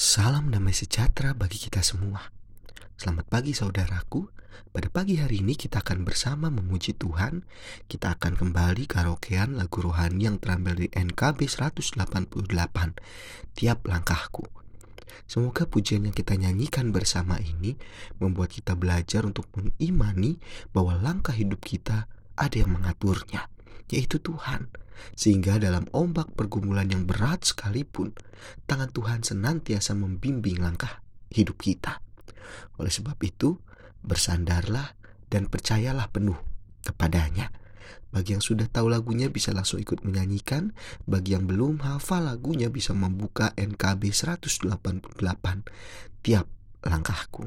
Salam damai sejahtera bagi kita semua. Selamat pagi saudaraku. Pada pagi hari ini kita akan bersama memuji Tuhan. Kita akan kembali karaokean lagu rohani yang terambil dari NKB 188. Tiap langkahku. Semoga pujian yang kita nyanyikan bersama ini membuat kita belajar untuk mengimani bahwa langkah hidup kita ada yang mengaturnya, yaitu Tuhan. Sehingga dalam ombak pergumulan yang berat sekalipun, tangan Tuhan senantiasa membimbing langkah hidup kita. Oleh sebab itu, bersandarlah dan percayalah penuh kepadanya. Bagi yang sudah tahu lagunya bisa langsung ikut menyanyikan, bagi yang belum hafal lagunya bisa membuka NKB 188 tiap langkahku.